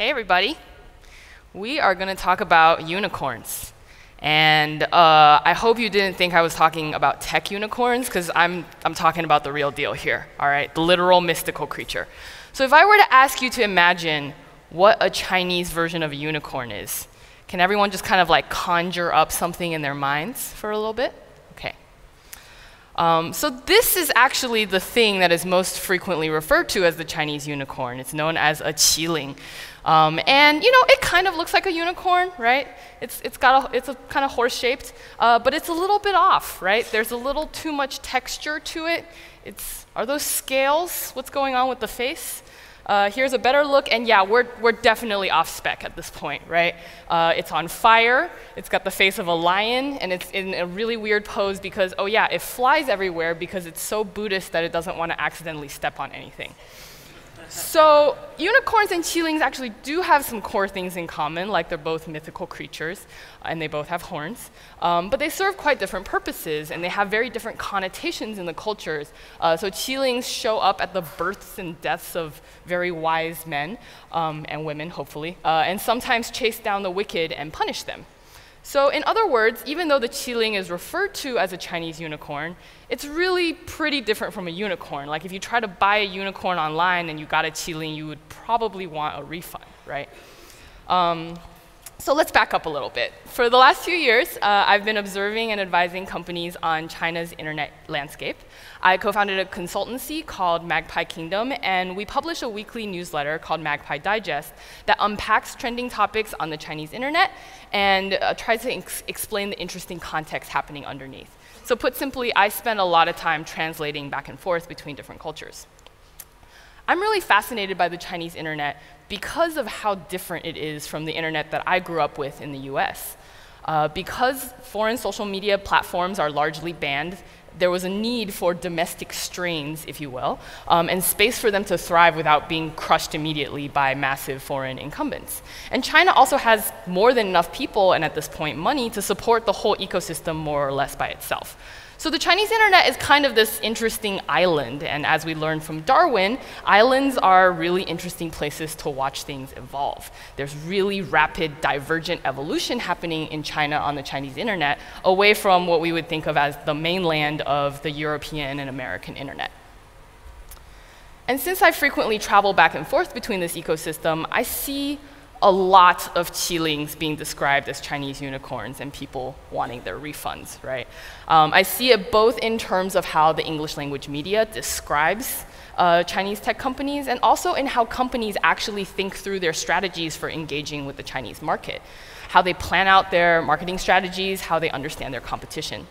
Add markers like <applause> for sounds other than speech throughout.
Hey, everybody. We are going to talk about unicorns. And uh, I hope you didn't think I was talking about tech unicorns, because I'm, I'm talking about the real deal here, all right? The literal mystical creature. So, if I were to ask you to imagine what a Chinese version of a unicorn is, can everyone just kind of like conjure up something in their minds for a little bit? Um, so, this is actually the thing that is most frequently referred to as the Chinese unicorn. It's known as a qilin. Um, and you know, it kind of looks like a unicorn, right? It's, it's got a, it's a kind of horse shaped, uh, but it's a little bit off, right? There's a little too much texture to it. It's, are those scales? What's going on with the face? Uh, here's a better look, and yeah, we're, we're definitely off spec at this point, right? Uh, it's on fire, it's got the face of a lion, and it's in a really weird pose because, oh yeah, it flies everywhere because it's so Buddhist that it doesn't want to accidentally step on anything. So, unicorns and qilins actually do have some core things in common, like they're both mythical creatures and they both have horns. Um, but they serve quite different purposes and they have very different connotations in the cultures. Uh, so, qilins show up at the births and deaths of very wise men um, and women, hopefully, uh, and sometimes chase down the wicked and punish them. So, in other words, even though the qilin is referred to as a Chinese unicorn, it's really pretty different from a unicorn. Like, if you try to buy a unicorn online and you got a qilin, you would probably want a refund, right? Um, so let's back up a little bit. For the last few years, uh, I've been observing and advising companies on China's internet landscape. I co founded a consultancy called Magpie Kingdom, and we publish a weekly newsletter called Magpie Digest that unpacks trending topics on the Chinese internet and uh, tries to ex- explain the interesting context happening underneath. So, put simply, I spend a lot of time translating back and forth between different cultures. I'm really fascinated by the Chinese internet because of how different it is from the internet that I grew up with in the US. Uh, because foreign social media platforms are largely banned, there was a need for domestic strains, if you will, um, and space for them to thrive without being crushed immediately by massive foreign incumbents. And China also has more than enough people, and at this point, money, to support the whole ecosystem more or less by itself. So the Chinese internet is kind of this interesting island, and as we learned from Darwin, islands are really interesting places to watch things evolve. There's really rapid divergent evolution happening in China on the Chinese internet, away from what we would think of as the mainland of the European and American internet. And since I frequently travel back and forth between this ecosystem, I see a lot of qilins being described as Chinese unicorns and people wanting their refunds, right? Um, I see it both in terms of how the English language media describes uh, Chinese tech companies and also in how companies actually think through their strategies for engaging with the Chinese market, how they plan out their marketing strategies, how they understand their competition.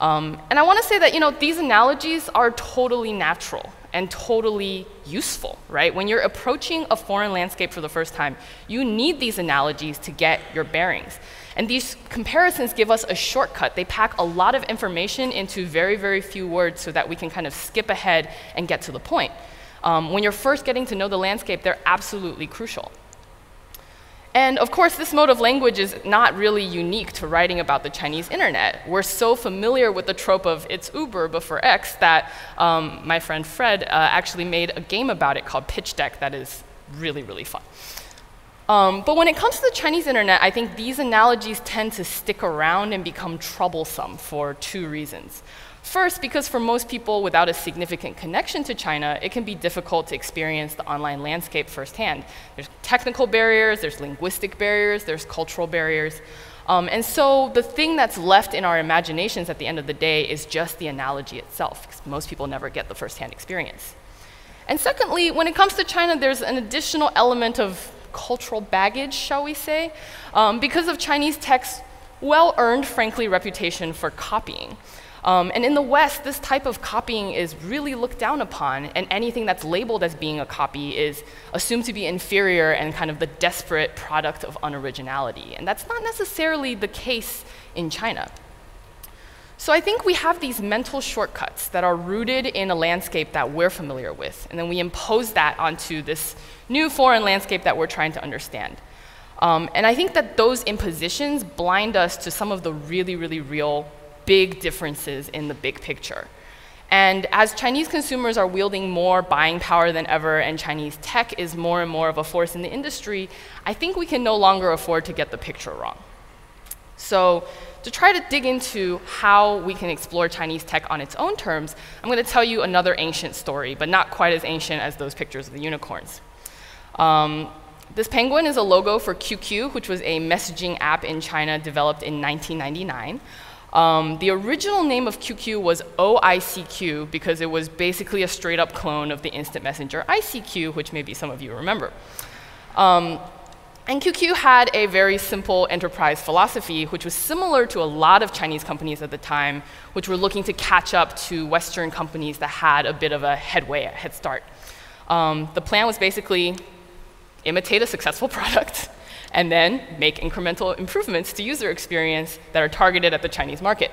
Um, and I want to say that you know these analogies are totally natural and totally useful, right? When you're approaching a foreign landscape for the first time, you need these analogies to get your bearings. And these comparisons give us a shortcut. They pack a lot of information into very, very few words so that we can kind of skip ahead and get to the point. Um, when you're first getting to know the landscape, they're absolutely crucial. And of course, this mode of language is not really unique to writing about the Chinese internet. We're so familiar with the trope of it's Uber before X that um, my friend Fred uh, actually made a game about it called Pitch Deck that is really, really fun. Um, but when it comes to the Chinese internet, I think these analogies tend to stick around and become troublesome for two reasons. First, because for most people without a significant connection to China, it can be difficult to experience the online landscape firsthand. There's technical barriers, there's linguistic barriers, there's cultural barriers. Um, and so the thing that's left in our imaginations at the end of the day is just the analogy itself, because most people never get the firsthand experience. And secondly, when it comes to China, there's an additional element of cultural baggage, shall we say, um, because of Chinese tech's well earned, frankly, reputation for copying. Um, and in the West, this type of copying is really looked down upon, and anything that's labeled as being a copy is assumed to be inferior and kind of the desperate product of unoriginality. And that's not necessarily the case in China. So I think we have these mental shortcuts that are rooted in a landscape that we're familiar with, and then we impose that onto this new foreign landscape that we're trying to understand. Um, and I think that those impositions blind us to some of the really, really real big differences in the big picture. And as Chinese consumers are wielding more buying power than ever and Chinese tech is more and more of a force in the industry, I think we can no longer afford to get the picture wrong. So, to try to dig into how we can explore Chinese tech on its own terms, I'm going to tell you another ancient story, but not quite as ancient as those pictures of the unicorns. Um, this penguin is a logo for QQ, which was a messaging app in China developed in 1999. Um, the original name of QQ was OICQ because it was basically a straight up clone of the instant messenger ICQ, which maybe some of you remember. Um, and QQ had a very simple enterprise philosophy, which was similar to a lot of Chinese companies at the time, which were looking to catch up to Western companies that had a bit of a headway, a head start. Um, the plan was basically imitate a successful <laughs> product, and then make incremental improvements to user experience that are targeted at the Chinese market.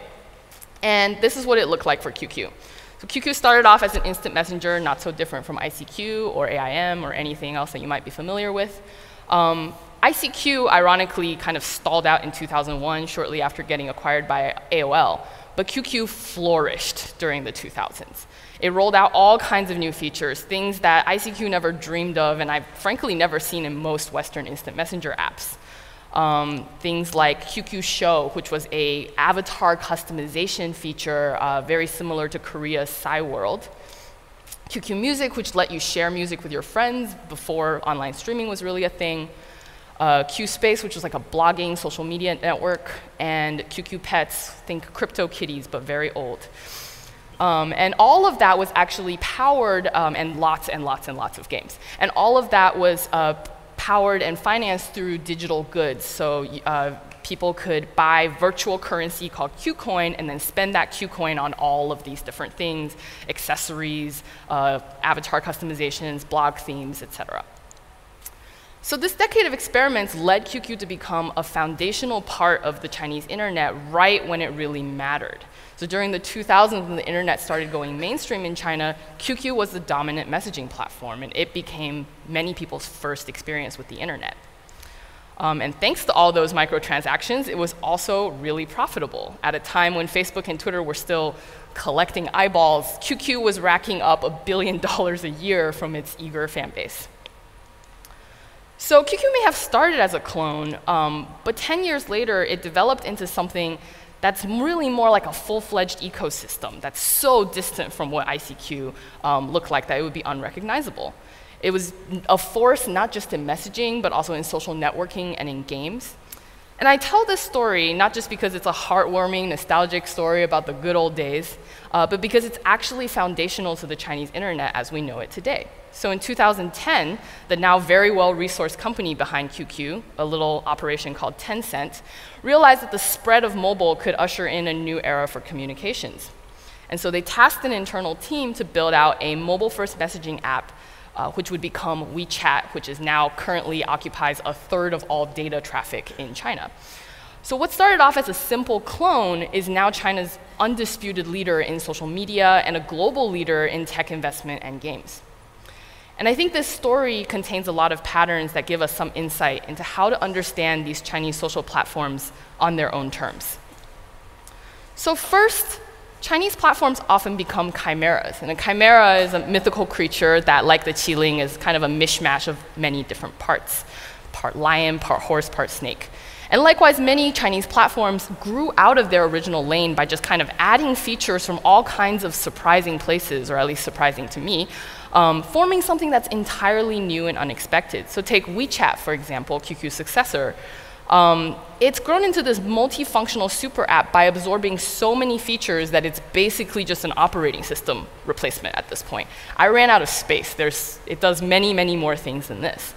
And this is what it looked like for QQ. So QQ started off as an instant messenger, not so different from ICQ or AIM or anything else that you might be familiar with. Um, ICQ, ironically, kind of stalled out in 2001, shortly after getting acquired by AOL, but QQ flourished during the 2000s. It rolled out all kinds of new features, things that ICQ never dreamed of, and I've frankly never seen in most Western instant messenger apps. Um, things like QQ Show, which was a avatar customization feature uh, very similar to Korea's Cyworld. QQ Music, which let you share music with your friends before online streaming was really a thing. Uh, Q Space, which was like a blogging social media network, and QQ Pets, think Crypto Kitties, but very old. Um, and all of that was actually powered, um, and lots and lots and lots of games. And all of that was uh, powered and financed through digital goods. So uh, people could buy virtual currency called Q Coin and then spend that Q Coin on all of these different things accessories, uh, avatar customizations, blog themes, etc. So, this decade of experiments led QQ to become a foundational part of the Chinese internet right when it really mattered. So, during the 2000s, when the internet started going mainstream in China, QQ was the dominant messaging platform, and it became many people's first experience with the internet. Um, and thanks to all those microtransactions, it was also really profitable. At a time when Facebook and Twitter were still collecting eyeballs, QQ was racking up a billion <laughs> dollars a year from its eager fan base. So QQ may have started as a clone, um, but 10 years later, it developed into something that's really more like a full-fledged ecosystem that's so distant from what ICQ um, looked like that it would be unrecognizable. It was a force not just in messaging, but also in social networking and in games. And I tell this story not just because it's a heartwarming, nostalgic story about the good old days, uh, but because it's actually foundational to the Chinese internet as we know it today. So in 2010, the now very well resourced company behind QQ, a little operation called Tencent, realized that the spread of mobile could usher in a new era for communications. And so they tasked an internal team to build out a mobile first messaging app uh, which would become WeChat, which is now currently occupies a third of all data traffic in China. So what started off as a simple clone is now China's undisputed leader in social media and a global leader in tech investment and games. And I think this story contains a lot of patterns that give us some insight into how to understand these Chinese social platforms on their own terms. So, first, Chinese platforms often become chimeras. And a chimera is a mythical creature that, like the qilin, is kind of a mishmash of many different parts part lion, part horse, part snake. And likewise, many Chinese platforms grew out of their original lane by just kind of adding features from all kinds of surprising places, or at least surprising to me, um, forming something that's entirely new and unexpected. So, take WeChat, for example, QQ's successor. Um, it's grown into this multifunctional super app by absorbing so many features that it's basically just an operating system replacement at this point. I ran out of space. There's, it does many, many more things than this.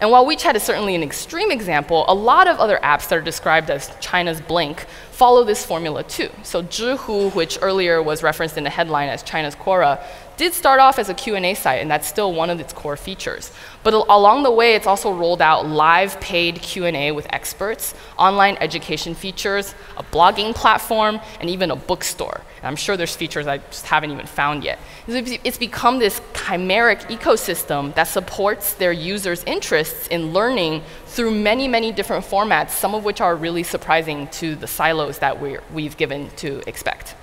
And while WeChat is certainly an extreme example, a lot of other apps that are described as China's Blink follow this formula too. So Zhihu, which earlier was referenced in the headline as China's Quora, did start off as a Q&A site, and that's still one of its core features. But along the way, it's also rolled out live paid Q&A with experts, online education features, a blogging platform, and even a bookstore. And I'm sure there's features I just haven't even found yet. It's become this chimeric ecosystem that supports their users' interests in learning through many, many different formats, some of which are really surprising to the silos that we've given to expect.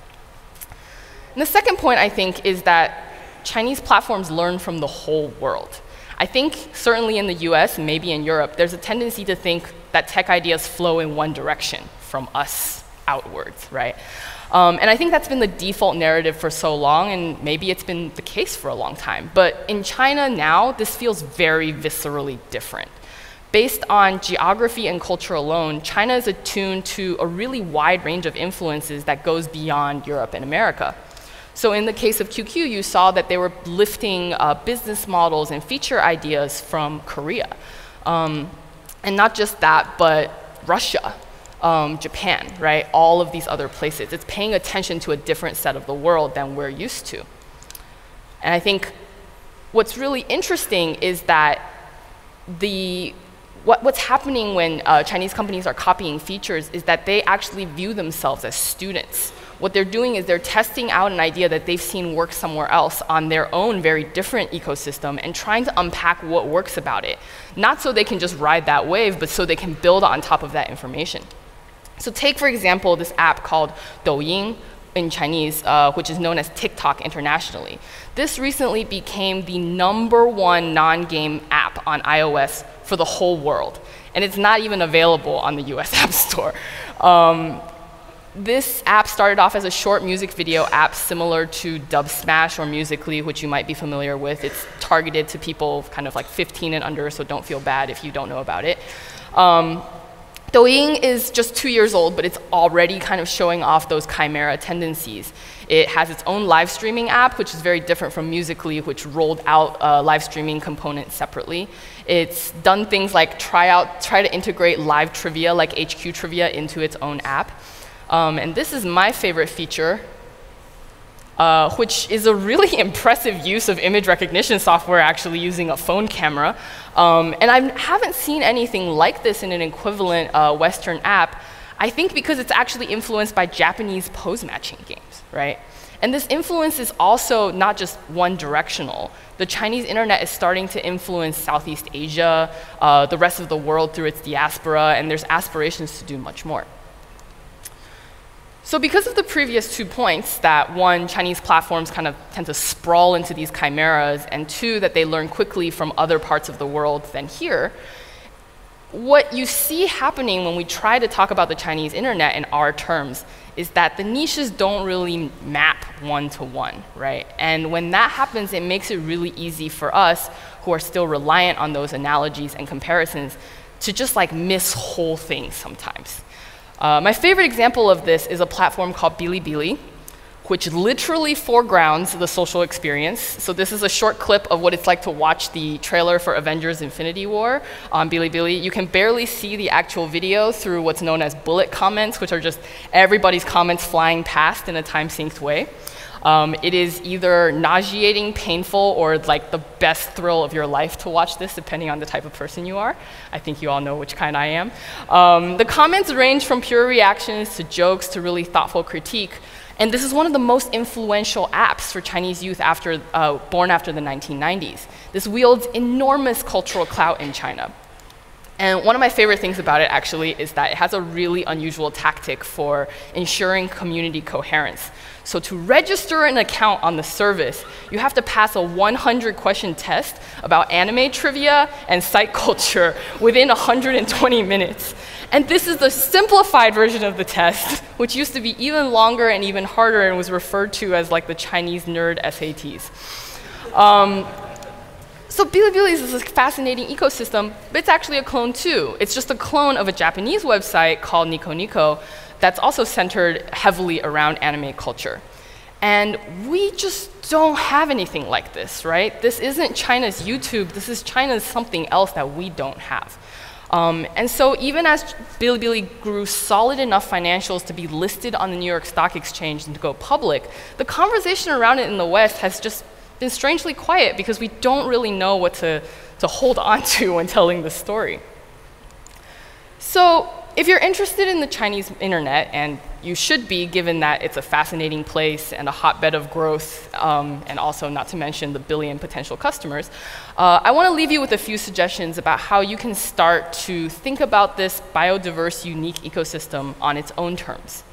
And the second point, I think, is that Chinese platforms learn from the whole world. I think certainly in the US, maybe in Europe, there's a tendency to think that tech ideas flow in one direction from us outwards, right? Um, and I think that's been the default narrative for so long, and maybe it's been the case for a long time. But in China now, this feels very viscerally different. Based on geography and culture alone, China is attuned to a really wide range of influences that goes beyond Europe and America. So in the case of QQ, you saw that they were lifting uh, business models and feature ideas from Korea. Um, and not just that, but Russia, um, Japan, right? All of these other places. It's paying attention to a different set of the world than we're used to. And I think what's really interesting is that the what, what's happening when uh, Chinese companies are copying features is that they actually view themselves as students what they're doing is they're testing out an idea that they've seen work somewhere else on their own very different ecosystem and trying to unpack what works about it. Not so they can just ride that wave, but so they can build on top of that information. So take, for example, this app called Douyin in Chinese, uh, which is known as TikTok internationally. This recently became the number one non-game app on iOS for the whole world. And it's not even available on the US <laughs> App Store. Um, this app started off as a short music video app similar to Dubsmash or Musical.ly, which you might be familiar with. It's targeted to people kind of like 15 and under, so don't feel bad if you don't know about it. Um, Douyin is just two years old, but it's already kind of showing off those chimera tendencies. It has its own live streaming app, which is very different from Musical.ly, which rolled out a live streaming component separately. It's done things like try out, try to integrate live trivia, like HQ Trivia, into its own app. Um, and this is my favorite feature, uh, which is a really <laughs> impressive use of image recognition software actually using a phone camera. Um, and I haven't seen anything like this in an equivalent uh, Western app, I think because it's actually influenced by Japanese pose matching games, right? And this influence is also not just one directional. The Chinese internet is starting to influence Southeast Asia, uh, the rest of the world through its diaspora, and there's aspirations to do much more. So because of the previous two points, that one, Chinese platforms kind of tend to sprawl into these chimeras, and two, that they learn quickly from other parts of the world than here, what you see happening when we try to talk about the Chinese internet in our terms is that the niches don't really map one to one, right? And when that happens, it makes it really easy for us who are still reliant on those analogies and comparisons to just like miss whole things sometimes. Uh, my favorite example of this is a platform called Bilibili, which literally foregrounds the social experience. So this is a short clip of what it's like to watch the trailer for Avengers Infinity War on Bilibili. You can barely see the actual video through what's known as bullet comments, which are just everybody's comments flying past in a time-synced way. Um, it is either nauseating, painful, or like the best thrill of your life to watch this, depending on the type of person you are. I think you all know which kind I am. Um, the comments range from pure reactions to jokes to really thoughtful critique. And this is one of the most influential apps for Chinese youth after, uh, born after the 1990s. This wields enormous cultural clout in China. And one of my favorite things about it actually is that it has a really unusual tactic for ensuring community coherence. So to register an account on the service, you have to pass a 100 question test about anime trivia and site <laughs> culture within 120 minutes. And this is the simplified version of the test, <laughs> which used to be even longer and even harder and was referred to as like the Chinese nerd SATs. Um, so Bilibili is this fascinating ecosystem, but it's actually a clone too. It's just a clone of a Japanese website called Nico Nico that's also centered heavily around anime culture. And we just don't have anything like this, right? This isn't China's YouTube, this is China's something else that we don't have. Um, and so even as Bilibili grew solid enough financials to be listed on the New York Stock Exchange and to go public, the conversation around it in the West has just been strangely quiet because we don't really know what to, to hold <laughs> on to when telling the story. So if you're interested in the Chinese internet, and you should be given that it's a fascinating place and a hotbed of growth, um, and also not to mention the billion potential customers, uh, I want to leave you with a few suggestions about how you can start to think about this biodiverse, unique ecosystem on its own terms.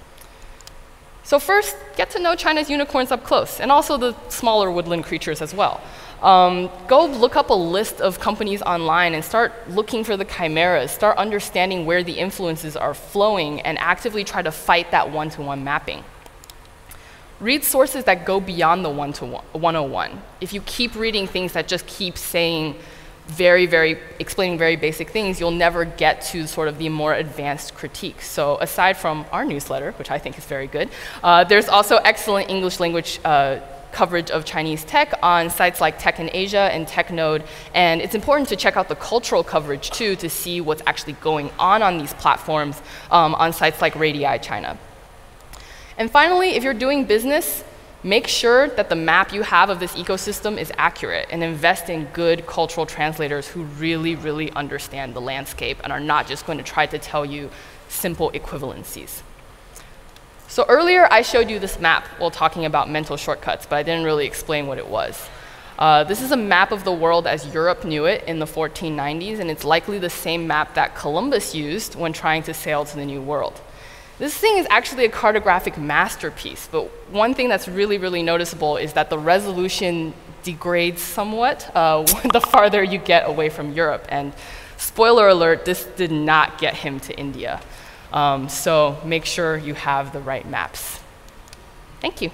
So first, get to know China's unicorns up close, and also the smaller woodland creatures as well. Um, go look up a list of companies online and start looking for the chimeras, start understanding where the influences are flowing, and actively try to fight that one-to-one mapping. Read sources that go beyond the one-to-one 101. If you keep reading things that just keep saying very, very, explaining very basic things, you'll never get to sort of the more advanced critiques. So aside from our newsletter, which I think is very good, uh, there's also excellent English language uh, coverage of Chinese tech on sites like Tech in Asia and TechNode. And it's important to check out the cultural coverage too to see what's actually going on on these platforms um, on sites like Radii China. And finally, if you're doing business, Make sure that the map you have of this ecosystem is accurate and invest in good cultural translators who really, really understand the landscape and are not just going to try to tell you simple equivalencies. So earlier I showed you this map while talking about mental shortcuts, but I didn't really explain what it was. Uh, this is a map of the world as Europe knew it in the 1490s, and it's likely the same map that Columbus used when trying to sail to the New World. This thing is actually a cartographic masterpiece, but one thing that's really, really noticeable is that the resolution degrades somewhat uh, <laughs> the farther you get away from Europe. And spoiler alert, this did not get him to India. Um, so make sure you have the right maps. Thank you.